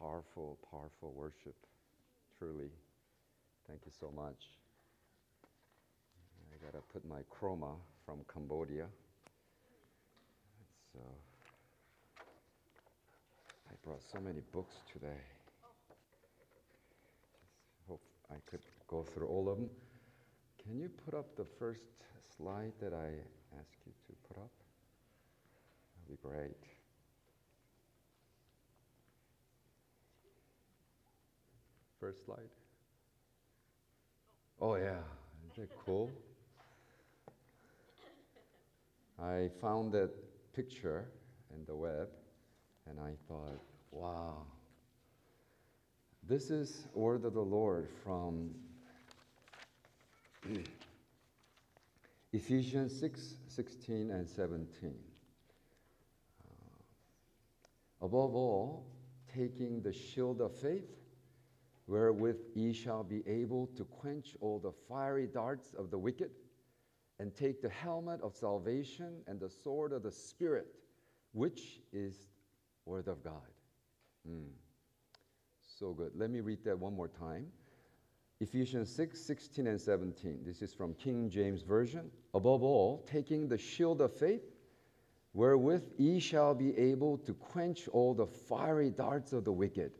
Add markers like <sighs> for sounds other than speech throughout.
powerful, powerful worship. Truly. Thank you so much. I gotta put my krama from Cambodia. So I brought so many books today. I hope I could go through all of them. Can you put up the first slide that I asked you to put up? That'd be great. First slide. Oh, yeah. Isn't that cool? <laughs> I found that picture in the web and I thought, wow. This is word of the Lord from <clears throat> Ephesians 6 16 and 17. Uh, above all, taking the shield of faith, wherewith ye shall be able to quench all the fiery darts of the wicked, and take the helmet of salvation and the sword of the Spirit, which is Word of God. Mm. So good. Let me read that one more time. Ephesians 6 16 and 17. This is from King James Version. Above all, taking the shield of faith, wherewith ye shall be able to quench all the fiery darts of the wicked,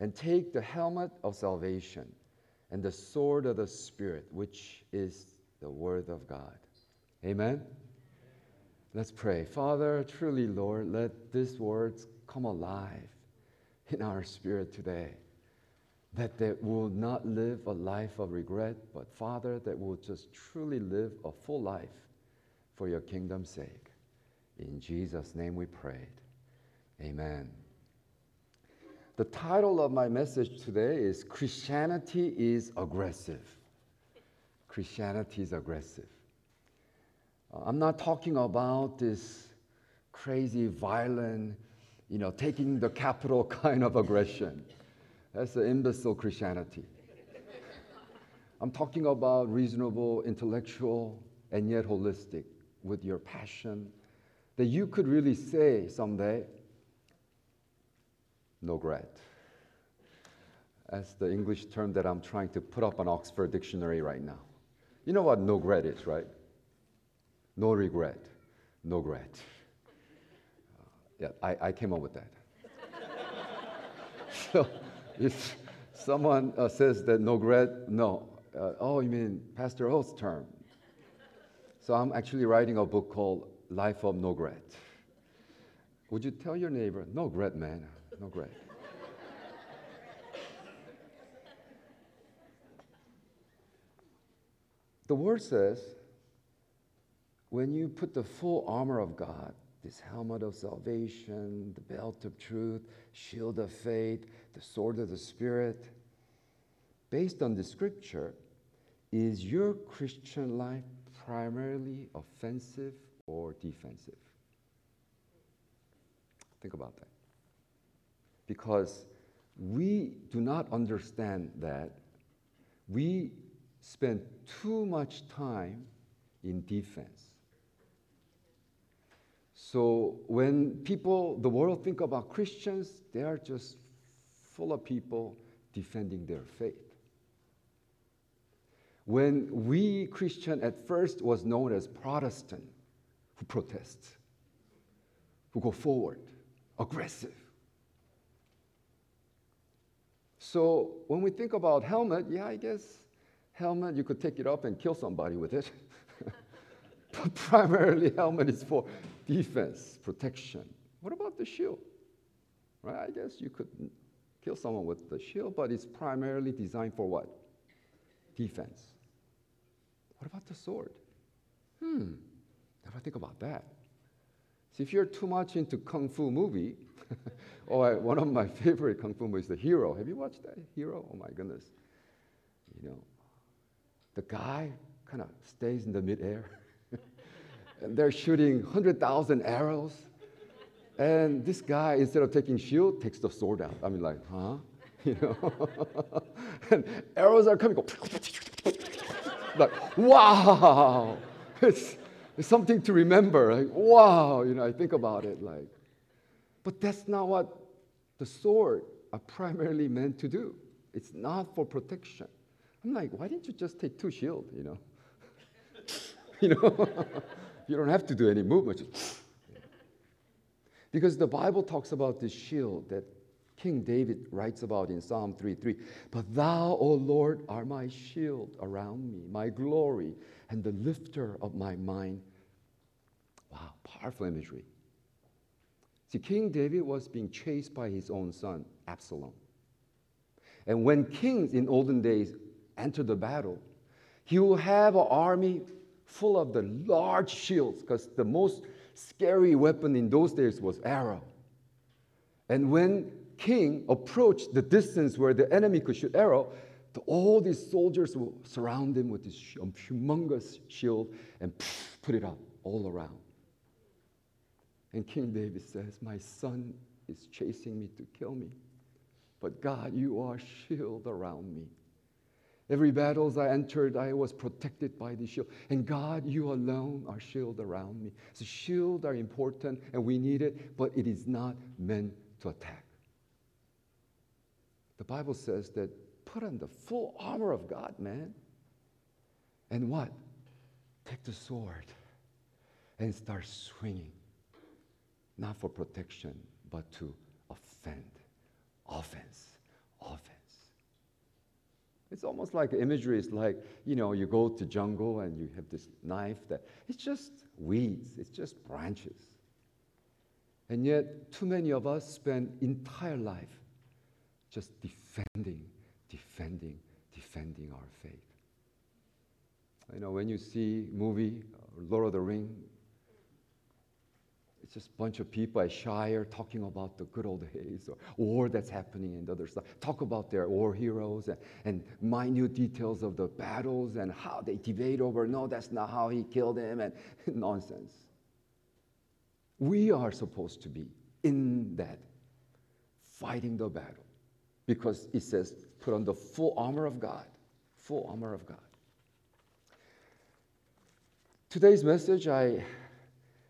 and take the helmet of salvation and the sword of the Spirit, which is the Word of God. Amen? Let's pray. Father, truly, Lord, let these words come alive in our spirit today that they will not live a life of regret, but Father, that will just truly live a full life for your kingdom's sake. In Jesus' name we prayed. Amen. The title of my message today is Christianity is Aggressive. Christianity is aggressive. Uh, I'm not talking about this crazy, violent, you know, taking the capital <laughs> kind of aggression. That's the imbecile Christianity. I'm talking about reasonable, intellectual, and yet holistic with your passion that you could really say someday, no grad. That's the English term that I'm trying to put up on Oxford Dictionary right now. You know what no grad is, right? No regret, no grad. Uh, yeah, I, I came up with that. <laughs> so, if someone uh, says that no grad, no. Uh, oh, you mean Pastor O's term? So I'm actually writing a book called Life of No Grad. Would you tell your neighbor, no grad, man, no regret? the word says, when you put the full armor of God, this helmet of salvation, the belt of truth, shield of faith, the sword of the Spirit. Based on the scripture, is your Christian life primarily offensive or defensive? Think about that. Because we do not understand that we spend too much time in defense. So when people, the world think about Christians, they are just full of people defending their faith. When we Christian at first was known as Protestant, who protest, who go forward, aggressive. So when we think about helmet, yeah, I guess helmet, you could take it up and kill somebody with it. <laughs> but primarily helmet is for defense, protection. What about the shield? Right? I guess you could kill someone with the shield, but it's primarily designed for what? Defense. What about the sword? Hmm, never think about that. See, if you're too much into kung fu movie, or <laughs> oh, one of my favorite kung fu movies, The Hero. Have you watched that Hero? Oh my goodness. You know, the guy kind of stays in the midair <laughs> and they're shooting 100,000 arrows. And this guy, instead of taking shield, takes the sword out. I mean, like, huh? <laughs> You know? and arrows are coming, like, wow! It's, it's something to remember. Like, wow! You know, I think about it, like, but that's not what the sword are primarily meant to do. It's not for protection. I'm like, why didn't you just take two shields, you know? <laughs> you know, <laughs> you don't have to do any movement. <laughs> because the Bible talks about this shield that King David writes about in Psalm 3:3. But thou, O Lord, are my shield around me, my glory, and the lifter of my mind. Wow, powerful imagery. See, King David was being chased by his own son, Absalom. And when kings in olden days enter the battle, he will have an army full of the large shields, because the most scary weapon in those days was arrow. And when king approached the distance where the enemy could shoot arrow, the, all these soldiers will surround him with this humongous shield and put it up all around. And King David says, My son is chasing me to kill me. But God, you are shield around me. Every battles I entered, I was protected by the shield. And God, you alone are shield around me. So shield are important and we need it, but it is not meant to attack. The Bible says that put on the full armor of God, man. And what? Take the sword and start swinging. Not for protection, but to offend. Offense. Offense. It's almost like imagery is like, you know, you go to jungle and you have this knife that it's just weeds, it's just branches. And yet, too many of us spend entire life just defending, defending, defending our faith. You know, when you see movie uh, Lord of the Ring, it's just a bunch of people at Shire talking about the good old days or war that's happening and other stuff. Talk about their war heroes and, and minute details of the battles and how they debate over, no, that's not how he killed him, and <laughs> nonsense. We are supposed to be in that, fighting the battle because it says, put on the full armor of God. Full armor of God. Today's message, I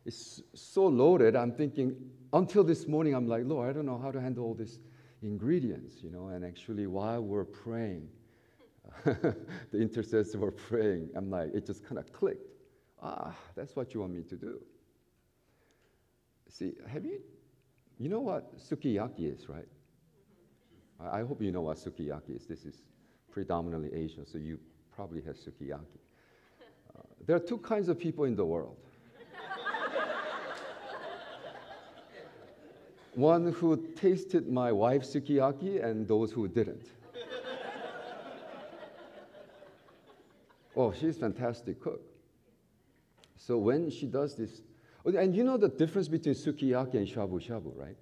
is so loaded. I'm thinking until this morning, I'm like, Lord, I don't know how to handle all these ingredients, you know. And actually, while we're praying, <laughs> the intercessors were praying. I'm like, it just kind of clicked. Ah, that's what you want me to do. See, have you, you know what sukiyaki is, right? I hope you know what sukiyaki is. This is predominantly Asian, so you probably have sukiyaki. Uh, there are two kinds of people in the world. One who tasted my wife's sukiyaki and those who didn't. oh, she's a fantastic cook. So when she does this, oh, and you know the difference between sukiyaki and shabu shabu, right?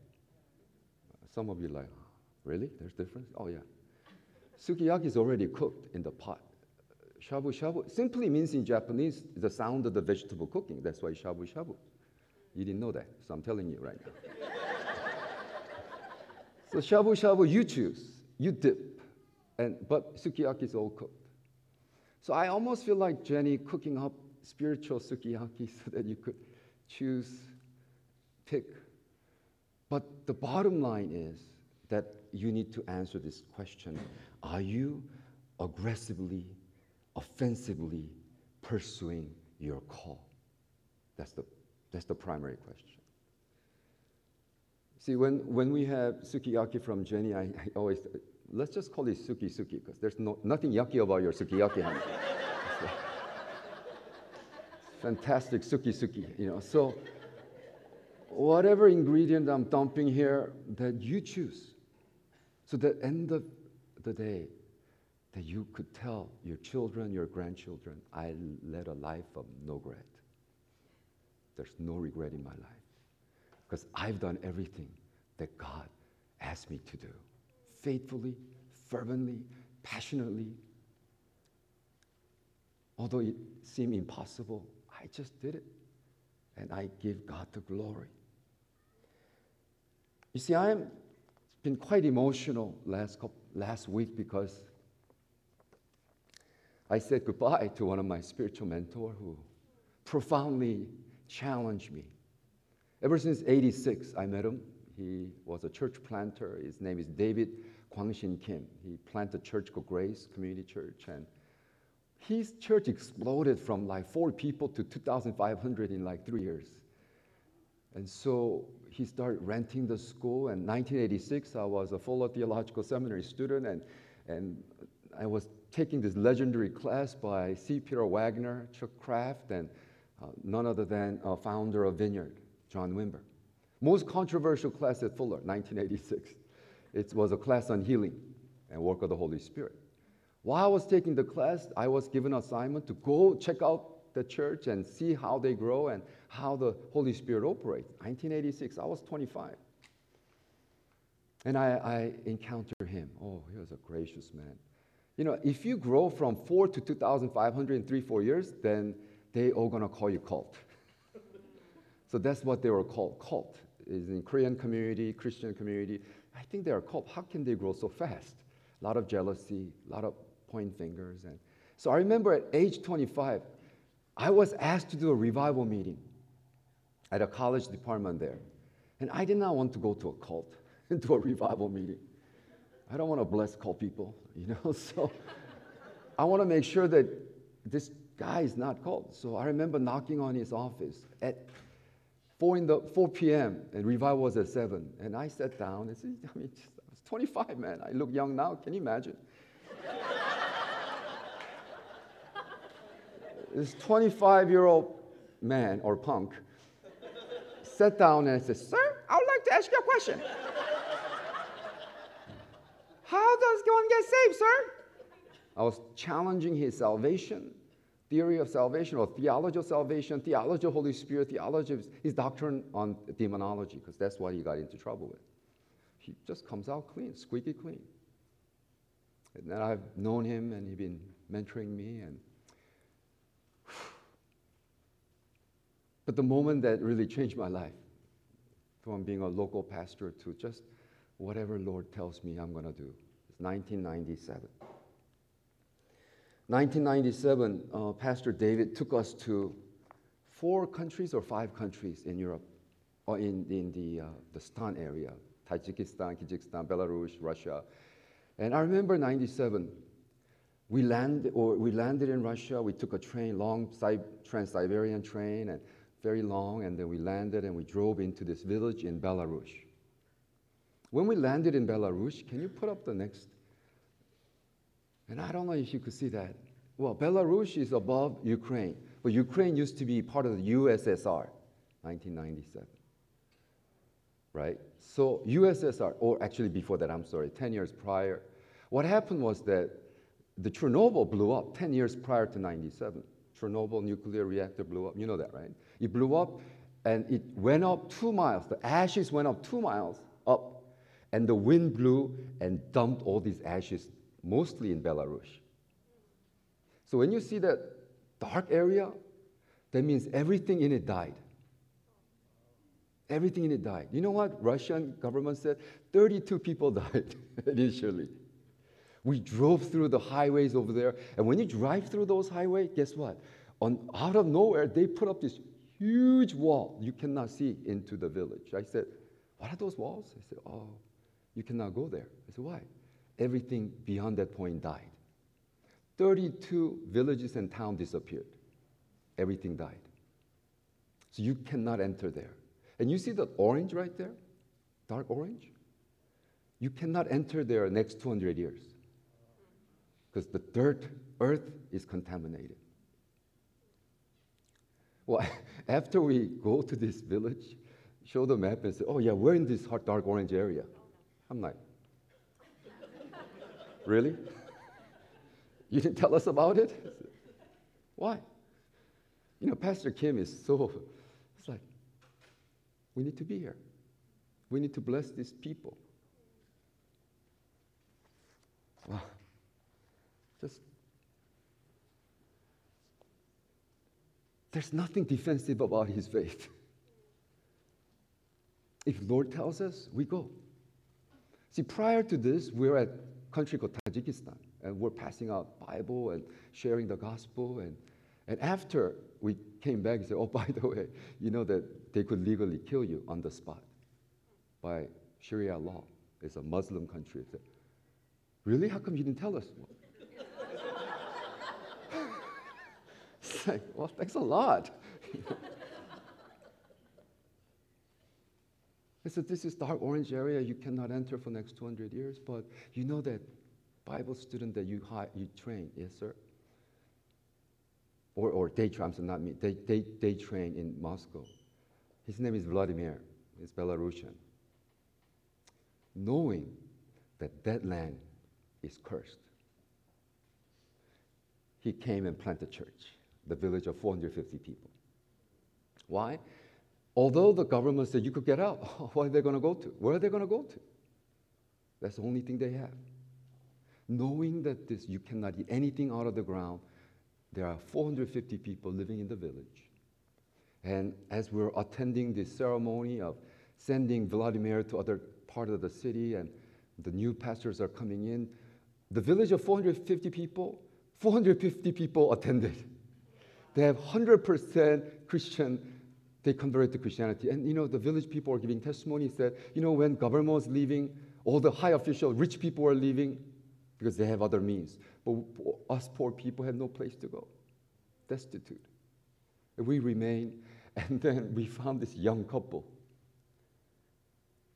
Some of you like, Really? There's difference? Oh, yeah. Sukiyaki is already cooked in the pot. Shabu shabu simply means in Japanese the sound of the vegetable cooking. That's why shabu shabu. You didn't know that, so I'm telling you right now. So shabu shabu, you choose, you dip, and but sukiyaki is all cooked. So I almost feel like Jenny cooking up spiritual sukiyaki <laughs> so that you could choose, pick. But the bottom line is that you need to answer this question Are you aggressively, offensively pursuing your call? That's the, that's the primary question. See, when, when we have sukiyaki from Jenny, I, I always, let's just call it suki suki, because there's no, nothing yucky about your sukiyaki, honey. <laughs> fantastic suki suki, you know. So, whatever ingredient I'm dumping here, that you choose. So that end of the day, that you could tell your children, your grandchildren, I led a life of no regret. There's no regret in my life. Because I've done everything that God asked me to do faithfully, fervently, passionately. Although it seemed impossible, I just did it. And I give God the glory. You see, I've been quite emotional last, couple, last week because I said goodbye to one of my spiritual mentors who profoundly challenged me. Ever since 86, I met him. He was a church planter. His name is David Kwangshin Kim. He planted a Church of Grace Community Church, and his church exploded from like four people to 2,500 in like three years. And so he started renting the school. And 1986, I was a Fuller Theological Seminary student, and, and I was taking this legendary class by C. Peter Wagner, Chuck Kraft, and uh, none other than a founder of Vineyard, John Wimber. Most controversial class at Fuller, 1986. It was a class on healing and work of the Holy Spirit. While I was taking the class, I was given an assignment to go check out the church and see how they grow and how the Holy Spirit operates. 1986, I was 25. And I, I encountered him. Oh, he was a gracious man. You know, if you grow from four to 2,500 in three, four years, then they all gonna call you cult. So that's what they were called, cult. Is in Korean community, Christian community. I think they are cult. How can they grow so fast? A lot of jealousy, a lot of point fingers. And so I remember at age 25, I was asked to do a revival meeting at a college department there. And I did not want to go to a cult and <laughs> do a revival meeting. I don't want to bless cult people, <laughs> you know. So I want to make sure that this guy is not cult. So I remember knocking on his office at 4, in the, 4 p.m. and revival was at 7. And I sat down and said, I mean, I was 25, man. I look young now. Can you imagine? <laughs> this 25 year old man or punk sat down and said, Sir, I would like to ask you a question. <laughs> How does one get saved, sir? I was challenging his salvation, theory of salvation, or theology of salvation, theology of Holy Spirit, theology of his doctrine on demonology, because that's what he got into trouble with. He just comes out clean, squeaky clean. And then I've known him and he's been mentoring me and <sighs> But the moment that really changed my life, from being a local pastor to just whatever Lord tells me I'm going to do, It's 1997. 1997, uh, Pastor David took us to four countries or five countries in Europe, or in, in the, uh, the Stan area Tajikistan, Kyrgyzstan, Belarus, Russia. And I remember 97, we, land, or we landed in Russia, we took a train, long Trans Siberian train, and very long, and then we landed and we drove into this village in Belarus. When we landed in Belarus, can you put up the next? And I don't know if you could see that. Well, Belarus is above Ukraine, but Ukraine used to be part of the USSR, 1997. Right? So, USSR, or actually before that, I'm sorry, 10 years prior, what happened was that the Chernobyl blew up 10 years prior to 97. Chernobyl nuclear reactor blew up. You know that, right? It blew up and it went up two miles. The ashes went up two miles up, and the wind blew and dumped all these ashes, mostly in Belarus. So when you see that dark area, that means everything in it died. Everything in it died. You know what Russian government said? 32 people <laughs> died initially. We drove through the highways over there, and when you drive through those highways, guess what? On, out of nowhere, they put up this huge wall you cannot see into the village. I said, What are those walls? I said, Oh, you cannot go there. I said, Why? Everything beyond that point died. 32 villages and towns disappeared. Everything died. So you cannot enter there. And you see that orange right there? Dark orange? You cannot enter there next 200 years because the dirt, earth is contaminated. Well, <laughs> after we go to this village, show the map and say, oh, yeah, we're in this dark orange area. I'm like, really? You didn't tell us about it? Why? You know, Pastor Kim is so, it's like, we need to be here. We need to bless these people. Wow. Just There's nothing defensive about his faith. If Lord tells us, we go. See, prior to this, we were at country called Tajikistan, and we're passing out Bible and sharing the gospel. And, and after we came back, he said, oh, <laughs> by the way, you know that they could legally kill you on the spot. by Sharia law. It's a Muslim country. Said, really? How come you didn't tell us? <laughs> it's like, well, thanks a lot. <laughs> I said, this is dark orange area. You cannot enter for next 200 years, but you know that Bible student that you, hire, you train, yes, sir? Or, or they train, so not me, they, they, they train in Moscow. His name is Vladimir, he's Belarusian. Knowing that that land is cursed, he came and planted church, the village of 450 people. Why? Although the government said you could get out, <laughs> where are they going to go to? Where are they going to go to? That's the only thing they have. Knowing that this, you cannot eat anything out of the ground, there are 450 people living in the village. And as we're attending this ceremony of sending Vladimir to other part of the city and the new pastors are coming in, the village of 450 people, 450 people attended. They have 100% Christian they converted to Christianity. And you know, the village people are giving testimonies that, you know, when government was leaving, all the high official, rich people were leaving because they have other means. But us poor people had no place to go, destitute. And we remained, <laughs> and then we found this young couple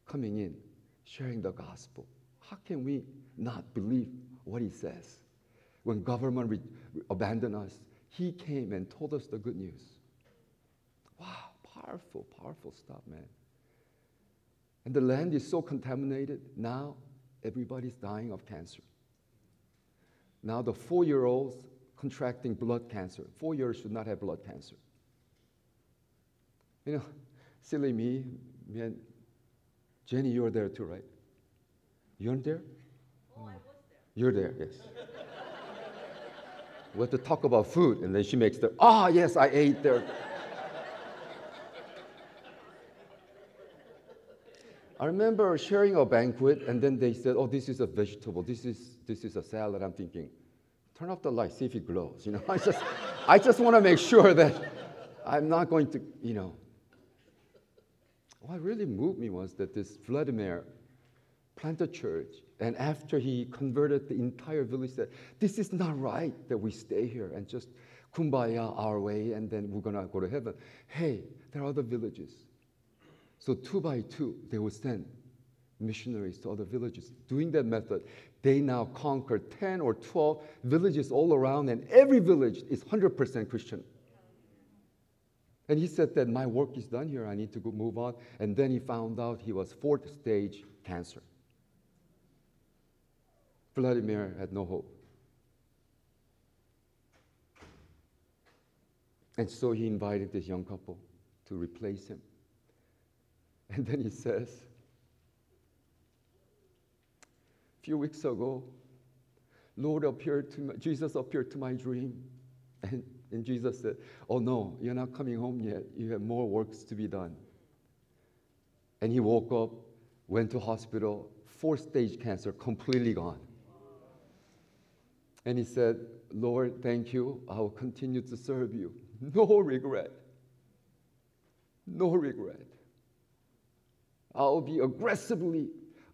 coming in, sharing the gospel. How can we not believe what he says? When government re- abandoned us, he came and told us the good news. Powerful, powerful stuff, man. And the land is so contaminated. Now everybody's dying of cancer. Now the four year olds contracting blood cancer. Four years should not have blood cancer. You know, <laughs> silly me, man. Jenny, you're there too, right? You're there? Oh, I was there. You're there, yes. <laughs> we have to talk about food, and then she makes the, ah, oh, yes, I ate there. I remember sharing a banquet, and then they said, "Oh, this is a vegetable. This is this is a salad." I'm thinking, turn off the light, see if it glows. You know, <laughs> I just I just want to make sure that I'm not going to, you know. What really moved me was that this Vladimir planted a church, and after he converted the entire village, said, "This is not right that we stay here and just kumbaya our way, and then we're gonna go to heaven." Hey, there are other villages so two by two, they would send missionaries to other villages. Doing that method, they now conquer 10 or 12 villages all around, and every village is 100% Christian. And he said that my work is done here, I need to move on. And then he found out he was fourth stage cancer. Vladimir had no hope. And so he invited this young couple to replace him. And then he says, a few weeks ago, Lord appeared to my, Jesus appeared to my dream. And, and Jesus said, Oh no, you're not coming home yet. You have more works to be done. And he woke up, went to hospital, fourth stage cancer, completely gone. And he said, Lord, thank you. I will continue to serve you. <laughs> No regret. No regret. I'll be aggressively,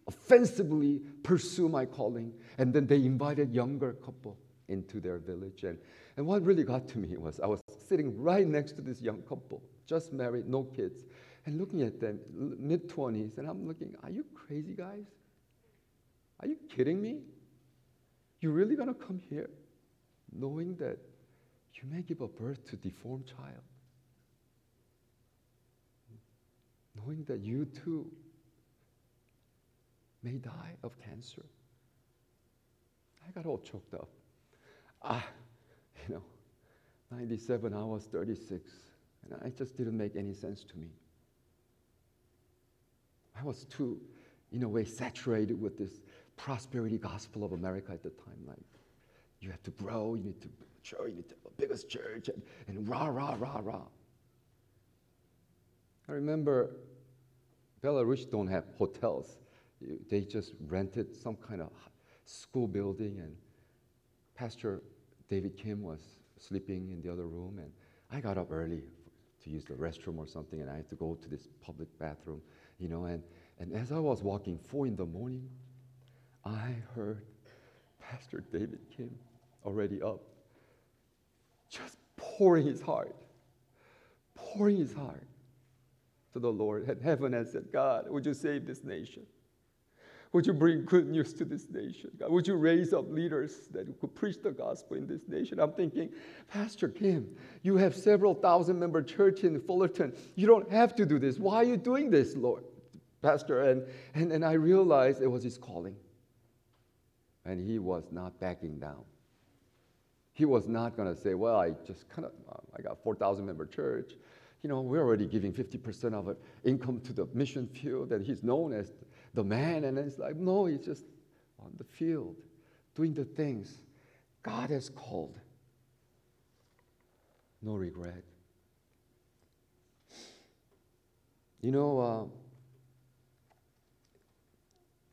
offensively pursue my calling. And then they invited younger couple into their village. And, and what really got to me was I was sitting right next to this young couple, just married, no kids, and looking at them, mid 20s, and I'm looking, are you crazy guys? Are you kidding me? You really gonna come here knowing that you may give a birth to deformed child? Knowing that you too may die of cancer. I got all choked up. Ah, you know, 97, I was 36, and it just didn't make any sense to me. I was too, in a way, saturated with this prosperity gospel of America at the time. Like, you have to grow, you need to church, you need to have the biggest church, and, and rah, rah, rah, rah. I remember Belarus don't have hotels. They just rented some kind of school building, and Pastor David Kim was sleeping in the other room, and I got up early to use the restroom or something, and I had to go to this public bathroom, you know, and, And as I was walking four in the morning, I heard Pastor David Kim already up, just pouring his heart, pouring his heart to the Lord. And heaven had said, God, would you save this nation? Would you bring good news to this nation? God, would you raise up leaders that could preach the gospel in this nation? I'm thinking, Pastor Kim, you have several thousand member church in Fullerton. You don't have to do this. Why are you doing this, Lord? Pastor, and, and, and I realized it was his calling. And he was not backing down. He was not going to say, well, I just kind of, uh, I got 4,000 member church. You know, we're already giving 50% of our income to the mission field, and he's known as the man. And it's like, no, he's just on the field doing the things God has called. No regret. You know, uh,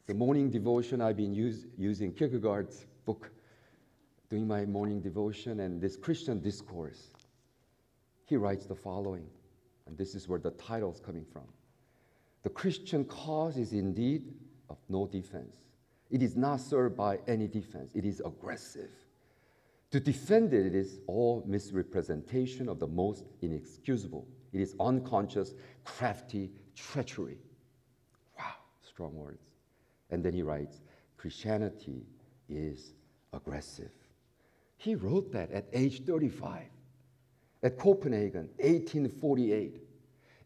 the morning devotion I've been use, using Kierkegaard's book, doing my morning devotion, and this Christian discourse. He writes the following, and this is where the title is coming from. The Christian cause is indeed of no defense. It is not served by any defense, it is aggressive. To defend it, it is all misrepresentation of the most inexcusable. It is unconscious, crafty treachery. Wow, strong words. And then he writes Christianity is aggressive. He wrote that at age 35 at Copenhagen, 1848.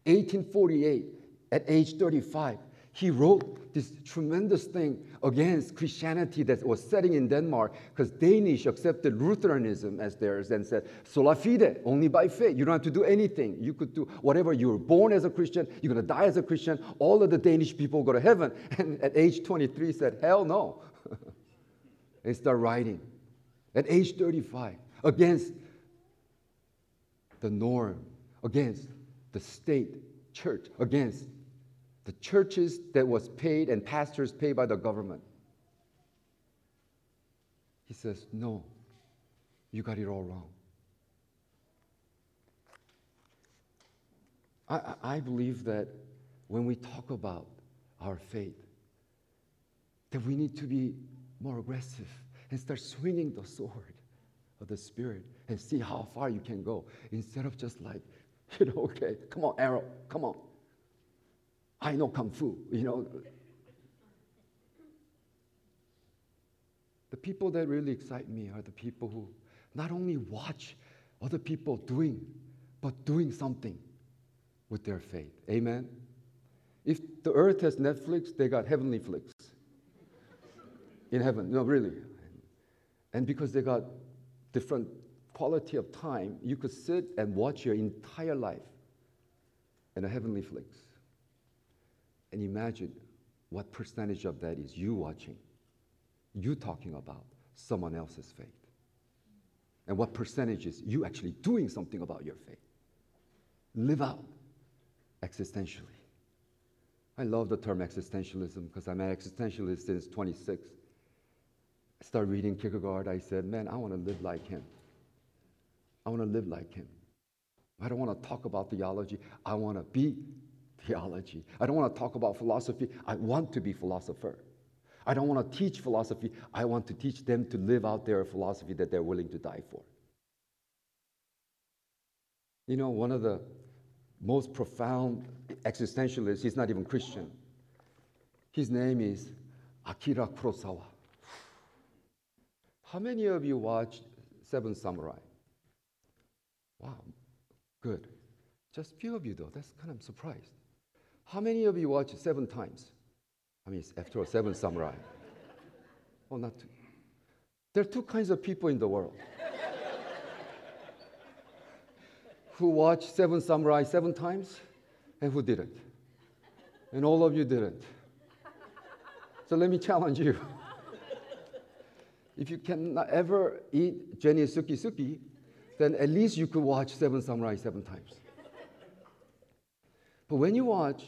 1848, at age 35, he wrote this tremendous thing against Christianity that was setting in Denmark because Danish accepted Lutheranism as theirs and said, sola fide, only by faith. You don't have to do anything. You could do whatever. You were born as a Christian, you're going to die as a Christian. All of the Danish people go to heaven. <laughs> And at age 23, said, hell no. <laughs> and start writing at age 35 against the norm, against the state church, against the churches that was paid and pastors paid by the government. He says, No, you got it all wrong. I, I believe that when we talk about our faith, that we need to be more aggressive and start swinging the sword of the Spirit and see how far you can go instead of just like, <laughs> you know, okay, come on, arrow, come on. I know Kung Fu, you know. The people that really excite me are the people who not only watch other people doing, but doing something with their faith. Amen? If the earth has Netflix, they got heavenly flicks in heaven. No, really. And because they got different quality of time, you could sit and watch your entire life in a heavenly flicks. And imagine what percentage of that is you watching, you talking about someone else's faith. And what percentage is you actually doing something about your faith. Live out existentially. I love the term existentialism because I'm an existentialist since 26. I started reading Kierkegaard. I said, man, I want to live like him. I want to live like him. I don't want to talk about theology. I want to be theology. I don't want to talk about philosophy. I want to be philosopher. I don't want to teach philosophy. I want to teach them to live out their philosophy that they're willing to die for. You know, one of the most profound existentialists, he's not even Christian. His name is Akira Kurosawa. How many of you watched Seven Samurai? Wow, good. Just few of you though. That's kind of surprised. How many of you watched seven times? I mean, after all, seven samurai. <laughs> well, not two. There are two kinds of people in the world <laughs> who watched Seven Samurai seven times and who didn't. And all of you didn't. So let me challenge you. <laughs> if you can ever eat Jenny Suki Suki, then at least you could watch Seven Samurai seven times. But when you watch,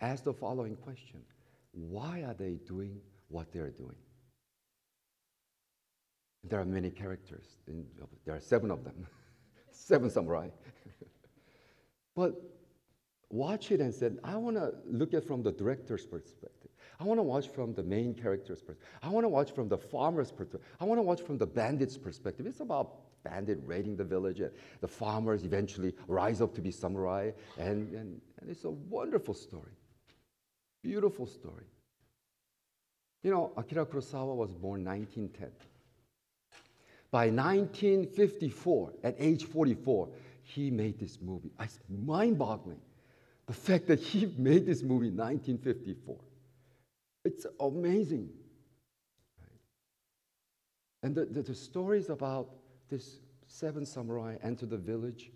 ask the following question Why are they doing what they're doing? There are many characters, there are seven of them, <laughs> seven samurai. <laughs> but watch it and said, I want to look at it from the director's perspective. I want to watch from the main character's perspective. I want to watch from the farmer's perspective. I want to watch from the bandit's perspective. It's about bandit raiding the village and the farmers eventually rise up to be samurai. And, and, and it's a wonderful story. Beautiful story. You know, Akira Kurosawa was born 1910. By 1954, at age 44, he made this movie. It's mind boggling. The fact that he <laughs> made this movie in 1954. It's amazing. And the, the, the stories about this seven samurai enter the village,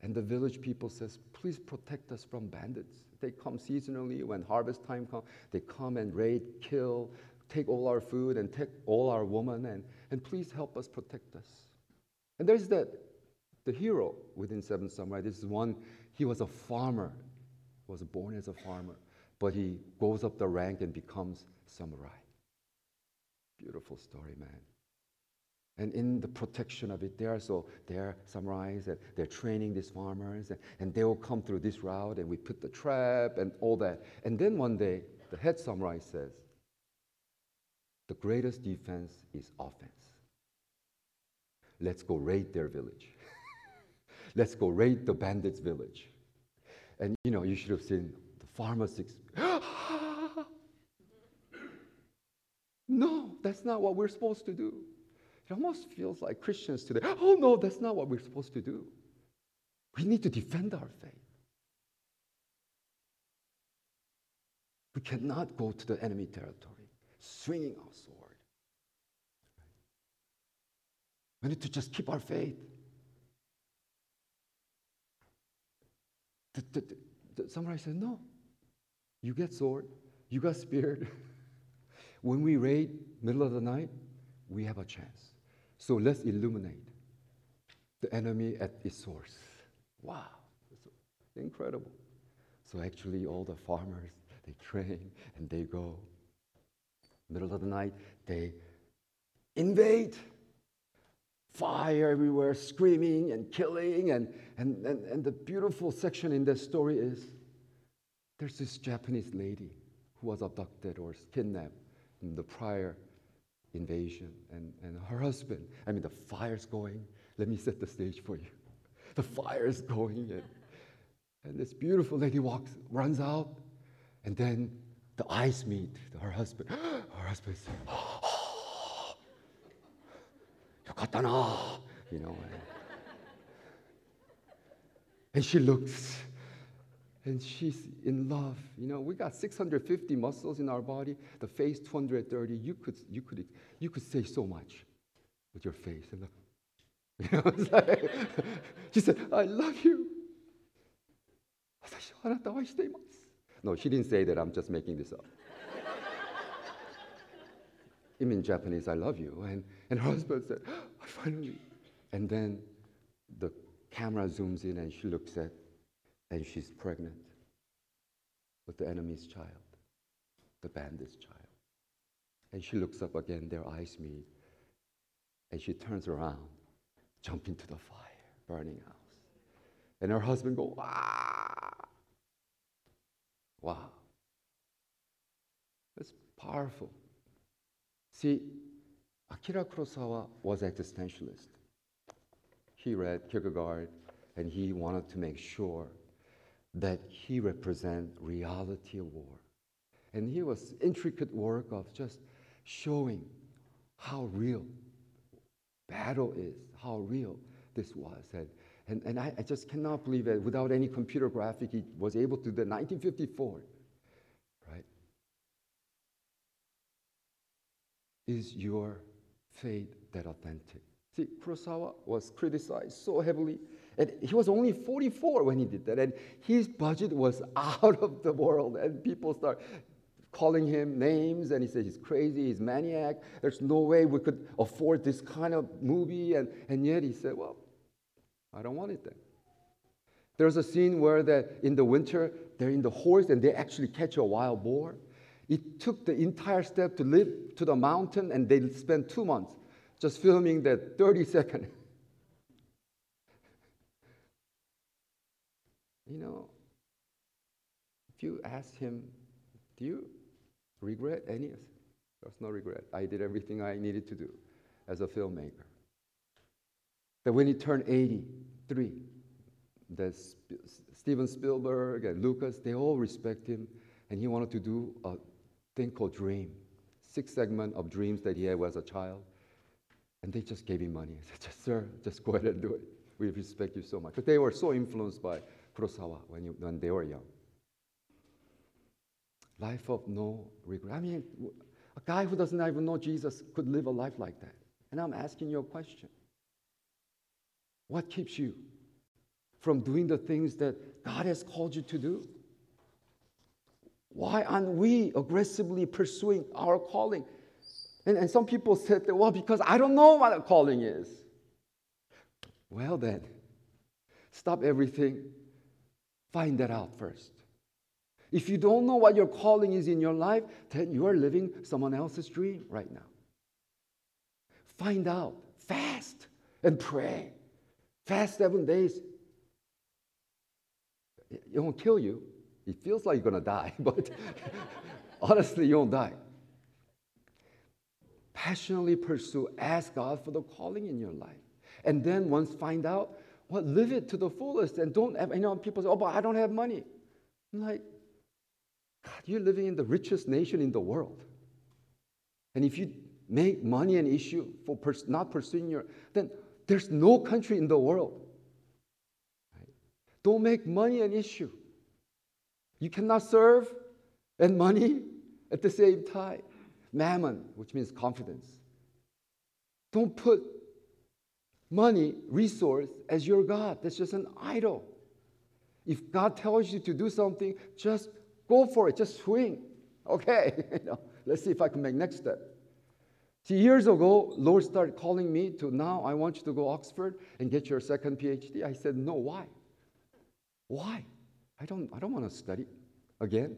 and the village people says, please protect us from bandits. They come seasonally when harvest time comes. They come and raid, kill, take all our food and take all our women, and, and please help us protect us. And there's that the hero within Seven Samurai. This is one, he was a farmer, was born as a farmer, but he goes up the rank and becomes samurai. Beautiful story, man. And in the protection of it, there, so they're samurais and they're training these farmers, and, and they will come through this route, and we put the trap and all that. And then one day, the head samurai says, The greatest defense is offense. Let's go raid their village. <laughs> Let's go raid the bandits' village. And you know, you should have seen farmers. <gasps> no, that's not what we're supposed to do. It almost feels like Christians today, oh no, that's not what we're supposed to do. We need to defend our faith. We cannot go to the enemy territory swinging our sword. We need to just keep our faith. The, the, the, the samurai said, No, you get sword, you got spear. <laughs> when we raid middle of the night, we have a chance. So let's illuminate the enemy at its source. Wow, it's incredible. So actually, all the farmers they train and they go. Middle of the night, they invade. Fire everywhere, screaming and killing. And, and, and, and the beautiful section in that story is there's this Japanese lady who was abducted or kidnapped in the prior invasion and, and her husband. I mean, the fire's going. Let me set the stage for you. The fire's going, and, and this beautiful lady walks, runs out, and then the eyes meet. Her husband, <gasps> her husband says, oh, <gasps> "Yokatana," you know. And, and she looks, and she's in love. You know, we got 650 muscles in our body, the face 230. You could, you could, you could say so much with your face. And, <laughs> you know, like, <laughs> she said, I love you. No, she didn't say that. I'm just making this up. <laughs> it means Japanese, I love you. And, and her husband said, I finally. And then the camera zooms in and she looks at and she's pregnant with the enemy's child, the bandit's child. And she looks up again, their eyes meet, and she turns around, jump into the fire, burning house. And her husband go, ah! Wow. That's powerful. See, Akira Kurosawa was existentialist. He read Kierkegaard, and he wanted to make sure that he represent reality of war. And he was intricate work of just showing how real battle is, how real this was. And, and, and I, I just cannot believe that without any computer graphic, he was able to do that. 1954, right? Is your faith that authentic? See, Kurosawa was criticized so heavily and he was only 44 when he did that. And his budget was <laughs> out of the world. And people start calling him names. And he said he's crazy, he's maniac. There's no way we could afford this kind of movie. And, and yet he said, well, I don't want it then. There's a scene where that in the winter, they're in the horse and they actually catch a wild boar. It took the entire step to live to the mountain and they spent two months just filming that 30 <laughs> second You know, if you ask him, do you regret any? of There's no regret. I did everything I needed to do as a filmmaker. That when he turned 83, that Steven Spielberg and Lucas, they all respect him, and he wanted to do a thing called Dream, six segment of dreams that he had as a child. And they just gave him money. <laughs> I said, sir, just go ahead and do it. We respect you so much. But they were so influenced by Kurosawa when, you, when they were young. Life of no regret. I mean, a guy who doesn't even know Jesus could live a life like that. And I'm asking you a question What keeps you from doing the things that God has called you to do? Why aren't we aggressively pursuing our calling? And, and some people said that, well, because I don't know what a calling is. Well, then, stop everything, find that out first. If you don't know what your calling is in your life, then you are living someone else's dream right now. Find out, fast, and pray. Fast seven days. It won't kill you. It feels like you're going to die, <laughs> but <laughs> honestly, you won't die passionately pursue, ask God for the calling in your life. And then once find out, well, live it to the fullest and don't have, you know, people say, oh, but I don't have money. I'm like, God, you're living in the richest nation in the world. And if you make money an issue for pers- not pursuing your, then there's no country in the world. Right? Don't make money an issue. You cannot serve and money at the same time mammon, which means confidence. Don't put money, resource as your God. That's just an idol. If God tells you to do something, just go for it. Just swing. Okay, <laughs> you know, let's see if I can make next step. See, years ago, Lord started calling me to now I want you to go Oxford and get your second PhD. I said, no, why? Why? I don't, I don't want to study again.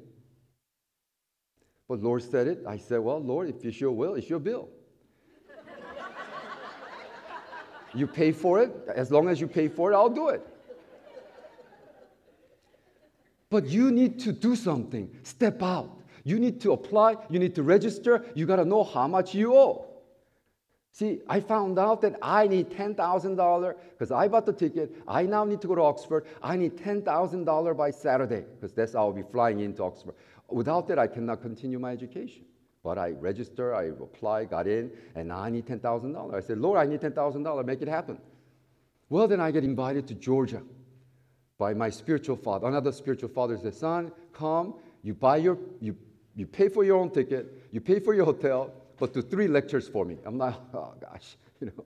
But Lord said it. I said, Well, Lord, if it's your will, it's your bill. You pay for it. As long as you pay for it, I'll do it. But you need to do something. Step out. You need to apply. You need to register. You got to know how much you owe. See, I found out that I need $10,000 because I bought the ticket. I now need to go to Oxford. I need $10,000 by Saturday because that's how I'll be flying into Oxford. Without that, I cannot continue my education. But I register, I apply, got in, and now I need $10,000. I said, Lord, I need $10,000, make it happen. Well, then I get invited to Georgia by my spiritual father. Another spiritual father said, Son, come, you buy your, you, you pay for your own ticket, you pay for your hotel, but do three lectures for me. I'm like, <laughs> oh gosh, <laughs> you know.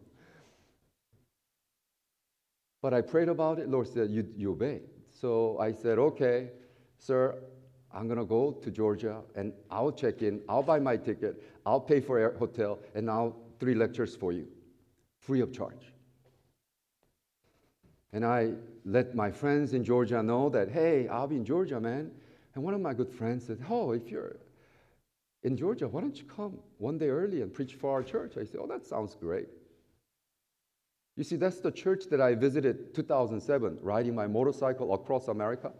But I prayed about it. Lord said, you, you obey. So I said, okay, sir, I'm going to go to Georgia and I'll check in, I'll buy my ticket, I'll pay for a hotel, and I'll three lectures for you, free of charge. And I let my friends in Georgia know that, hey, I'll be in Georgia, man. And one of my good friends said, oh, if you're in Georgia, why don't you come one day early and preach for our church? I said, oh, that sounds great. You see, that's the church that I visited 2007, riding my motorcycle across America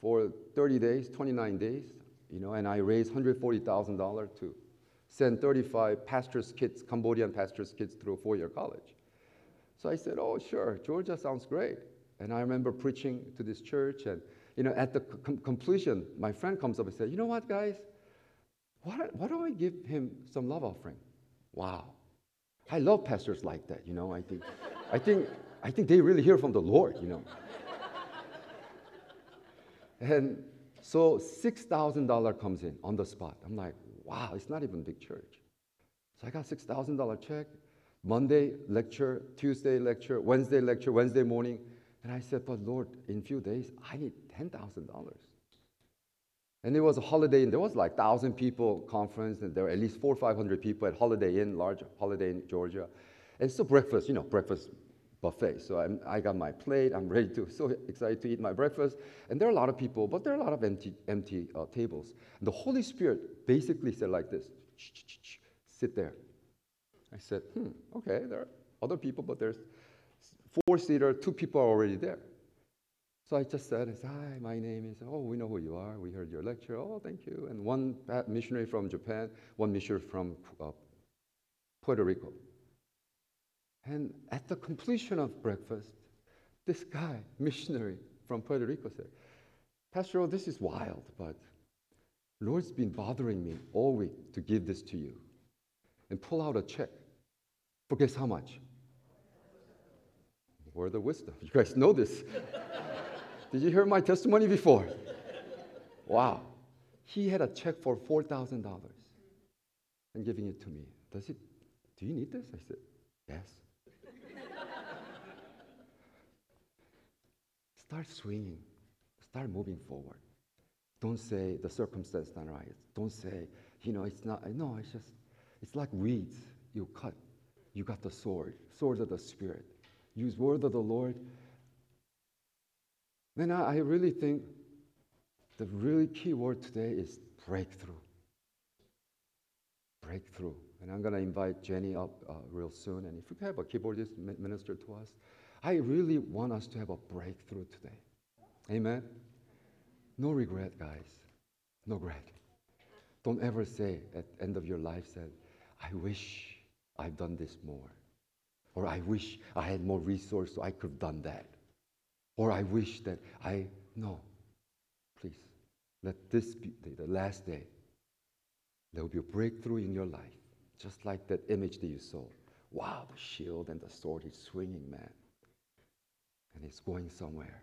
for 30 days, 29 days, you know, and I raised $140,000 to send 35 pastors' kids, Cambodian pastors' kids through a four-year college. So I said, oh, sure, Georgia sounds great. And I remember preaching to this church, and, you know, at the com- completion, my friend comes up and said, you know what, guys? Why, why don't I give him some love offering? Wow. I love pastors like that, you know. I think, I think, I think they really hear from the Lord, you know. And so $6,000 comes in on the spot. I'm like, wow, it's not even big church. So I got $6,000 check. Monday lecture, Tuesday lecture, Wednesday lecture, Wednesday morning. And I said, but Lord, in a few days, I need $10,000. And it was a holiday and There was like 1,000 people conference, and there were at least four or 500 people at Holiday Inn, large Holiday Inn, Georgia. And so breakfast, you know, breakfast buffet. So I'm, i got my plate. I'm ready to, <laughs> so excited to eat my breakfast. And there are a lot of people, but there are a lot of empty, empty uh, tables. And the Holy Spirit basically said like this, sit there. I said, hmm, okay, there are other people, but there's four seater, two people are already there. So I just said, Hi, my name is, oh, we know who you are. We heard your lecture. Oh, thank you. And one missionary from Japan, one missionary from uh, Puerto Rico. And at the completion of breakfast, this guy, <laughs> missionary from Puerto Rico, said, Pastor, oh, this is wild, but Lord's been bothering me all week to give this to you. And pull out a check. For guess how much? Word of wisdom. You guys know this. <laughs> Did you hear my testimony before? Wow. He had a check for $4,000 and giving it to me. Does it, do you need this? I said, yes. Start swinging. Start moving forward. Don't say the circumstance not right. Don't say, you know, it's not. No, it's just, it's like weeds. You cut. You got the sword, sword of the Spirit. Use word of the Lord. Then I, I really think the really key word today is breakthrough. Breakthrough. And I'm going to invite Jenny up uh, real soon. And if you have a keyboardist minister to us, I really want us to have a breakthrough today. Amen? No regret, guys. No regret. Don't ever say at the end of your life, said, I wish I've done this more. Or I wish I had more resource so I could have done that. Or I wish that I, no. Please, let this be the last day. There will be a breakthrough in your life. Just like that image that you saw. Wow, the shield and the sword is swinging, man and it's going somewhere.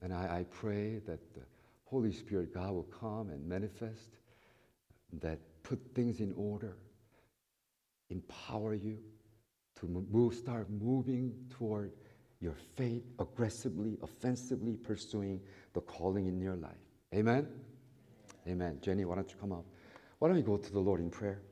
And I, I pray that the Holy Spirit, God, will come and manifest, that put things in order, empower you to move, start moving toward your faith aggressively, offensively pursuing the calling in your life. Amen? Amen. Jenny, why don't you come up? Why don't we go to the Lord in prayer?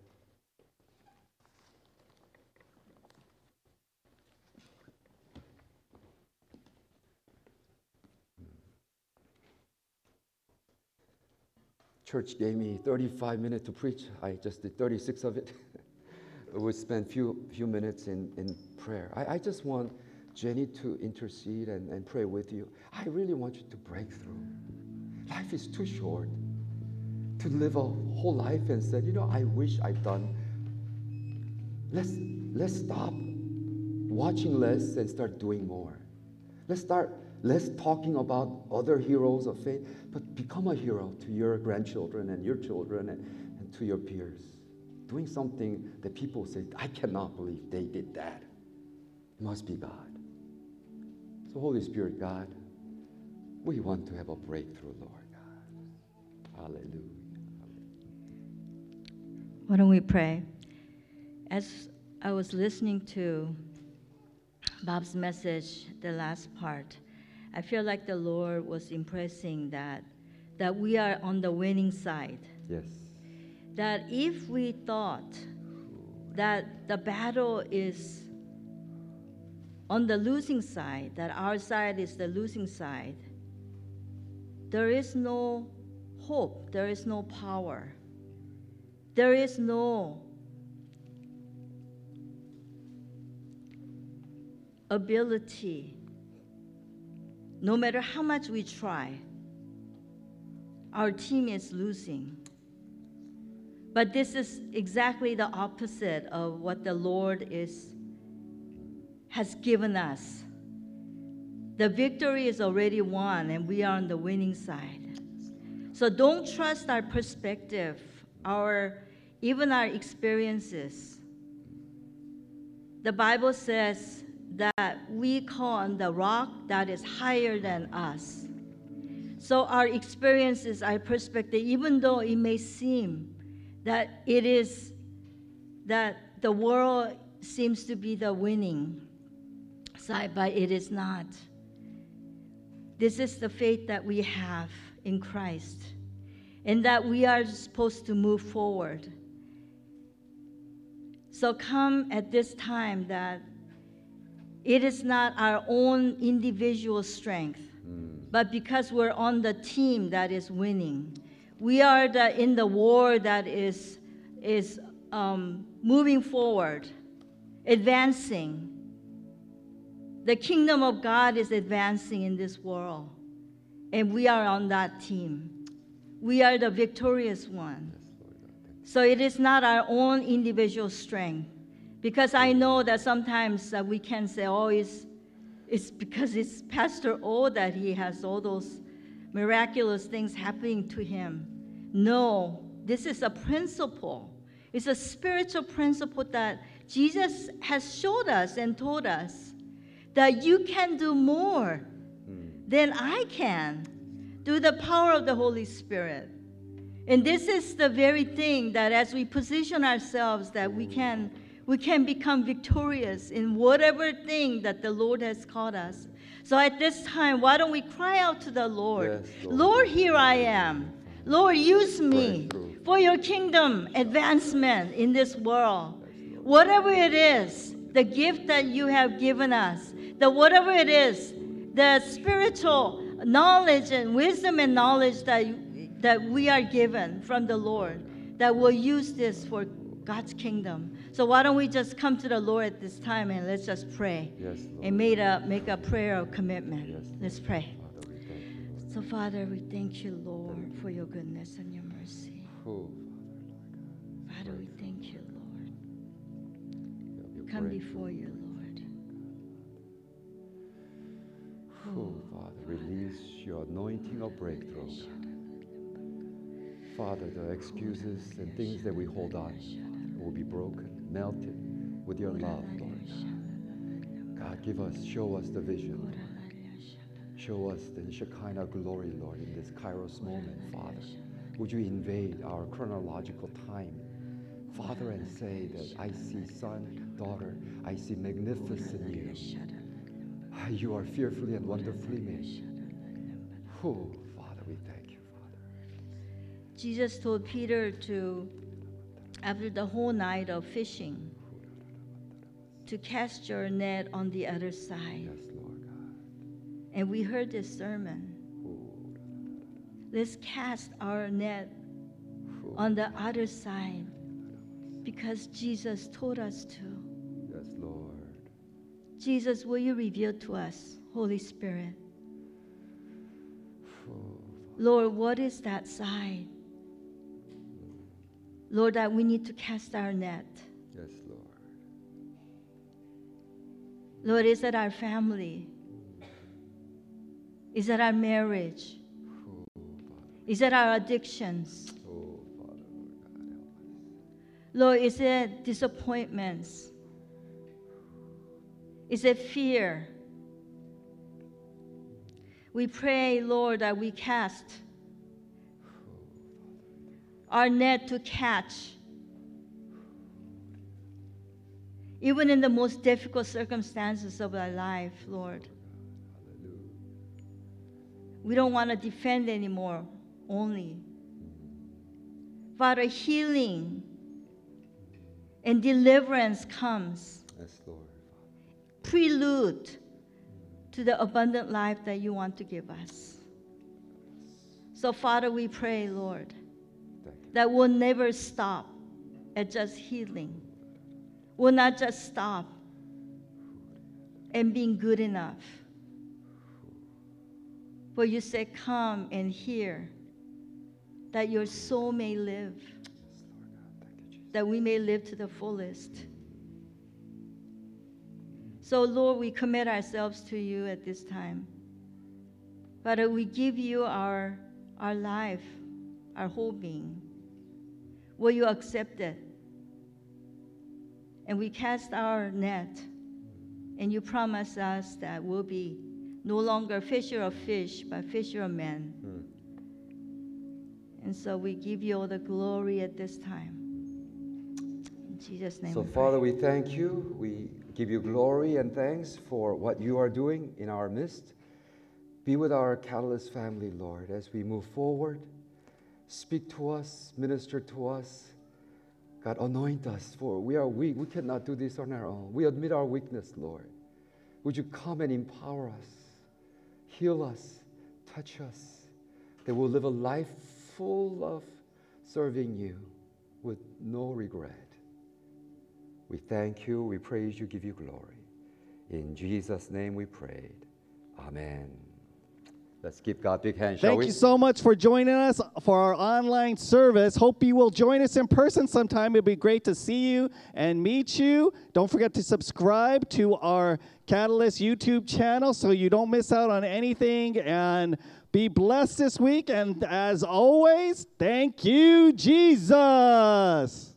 Church gave me 35 minutes to preach. I just did 36 of it. <laughs> we spent few few minutes in, in prayer. I, I just want Jenny to intercede and, and pray with you. I really want you to break through. Life is too short to live a whole life and say, you know, I wish I'd done. Let's let's stop watching less and start doing more. Let's start less talking about other heroes of faith, but become a hero to your grandchildren and your children and, and to your peers. Doing something that people say, I cannot believe they did that. It must be God. So, Holy Spirit, God, we want to have a breakthrough, Lord God. Hallelujah. Why don't we pray? As I was listening to Bob's message, the last part, I feel like the Lord was impressing that that we are on the winning side. Yes. That if we thought that the battle is on the losing side, that our side is the losing side, there is no hope, there is no power, there is no ability no matter how much we try, our team is losing. But this is exactly the opposite of what the Lord is has given us. The victory is already won and we are on the winning side. So don't trust our perspective, our even our experiences. The Bible says that we call on the rock that is higher than us. So our experiences, our perspective, even though it may seem that it is that the world seems to be the winning side, but it is not. This is the faith that we have in Christ, and that we are supposed to move forward. So come at this time that it is not our own individual strength, mm. but because we're on the team that is winning. We are the, in the war that is, is um, moving forward, advancing. The kingdom of God is advancing in this world, and we are on that team. We are the victorious one. Yes, Lord God. Thank you. So it is not our own individual strength. Because I know that sometimes uh, we can say, oh, it's, it's because it's Pastor O that he has all those miraculous things happening to him. No, this is a principle. It's a spiritual principle that Jesus has showed us and told us that you can do more than I can through the power of the Holy Spirit. And this is the very thing that as we position ourselves that we can we can become victorious in whatever thing that the Lord has called us. So at this time, why don't we cry out to the Lord? Yes, Lord. Lord, here I am. Lord, use me for your kingdom advancement in this world. Whatever it is, the gift that you have given us, the whatever it is, the spiritual knowledge and wisdom and knowledge that, that we are given from the Lord, that we'll use this for God's kingdom. So why don't we just come to the Lord at this time and let's just pray Yes, Lord. and make a, make a prayer of commitment. Yes, Let's pray. Father, we. So, Father, we thank you, Lord, for your goodness and your mercy. Oh, Father, we thank you, Lord. God. Come before you, Lord. Oh, Father, release your anointing of breakthrough. Father, the excuses and things that we hold on will be broken, melted with your love, Lord. God, give us, show us the vision. Show us the Shekinah glory, Lord, in this Kairos moment, Father. Would you invade our chronological time, Father, and say that I see son, daughter, I see magnificent you. You are fearfully and wonderfully made. Oh, Father, we thank you, Father. Jesus told Peter to, after the whole night of fishing, to cast your net on the other side. Yes, Lord God. And we heard this sermon. Let's cast our net on the other side because Jesus told us to. Yes, Lord. Jesus, will you reveal to us, Holy Spirit? Lord, what is that side? Lord, that we need to cast our net. yes, Lord. Lord, is it our family? Is it our marriage? Oh. Is it our addictions? Oh, Father, Lord God, help us. Lord, is it disappointments? Is it fear? We pray, Lord, that we cast our net to catch. Even in the most difficult circumstances of our life, Lord. We don't want to defend anymore, only. Father, healing and deliverance comes, Yes, Lord. prelude to the abundant life that you want to give us. So, Father, we pray, Lord. That we'll never stop at just healing. We'll not just stop and being good enough. For you say, Come and hear that your soul may live, that we may live to the fullest. So, Lord, we commit ourselves to you at this time. Father, we give you our, our life, our whole being. Will you accept it? And we cast our net, and you promise us that we'll be no longer fisher of fish, but fisher of men. Mm. And so we give you all the glory at this time. In Jesus' name. So. Father, we thank you. We give you glory and thanks for what you are doing in our midst. Be with our Catalyst family, Lord, as we move forward. Speak to us, minister to us. God, anoint us, for we are weak. We cannot do this on our own. We admit our weakness, Lord. Would you come and empower us, heal us, touch us, that we'll live a life full of serving you with no regret. We thank you, we praise you, give you glory. In Jesus' name we prayed. Amen. Let's give God big hands, shall Thank we? you so much for joining us for our online service. Hope you will join us in person sometime. It'll be great to see you and meet you. Don't forget to subscribe to our Catalyst YouTube channel so you don't miss out on anything. And be blessed this week. And as always, thank you, Jesus.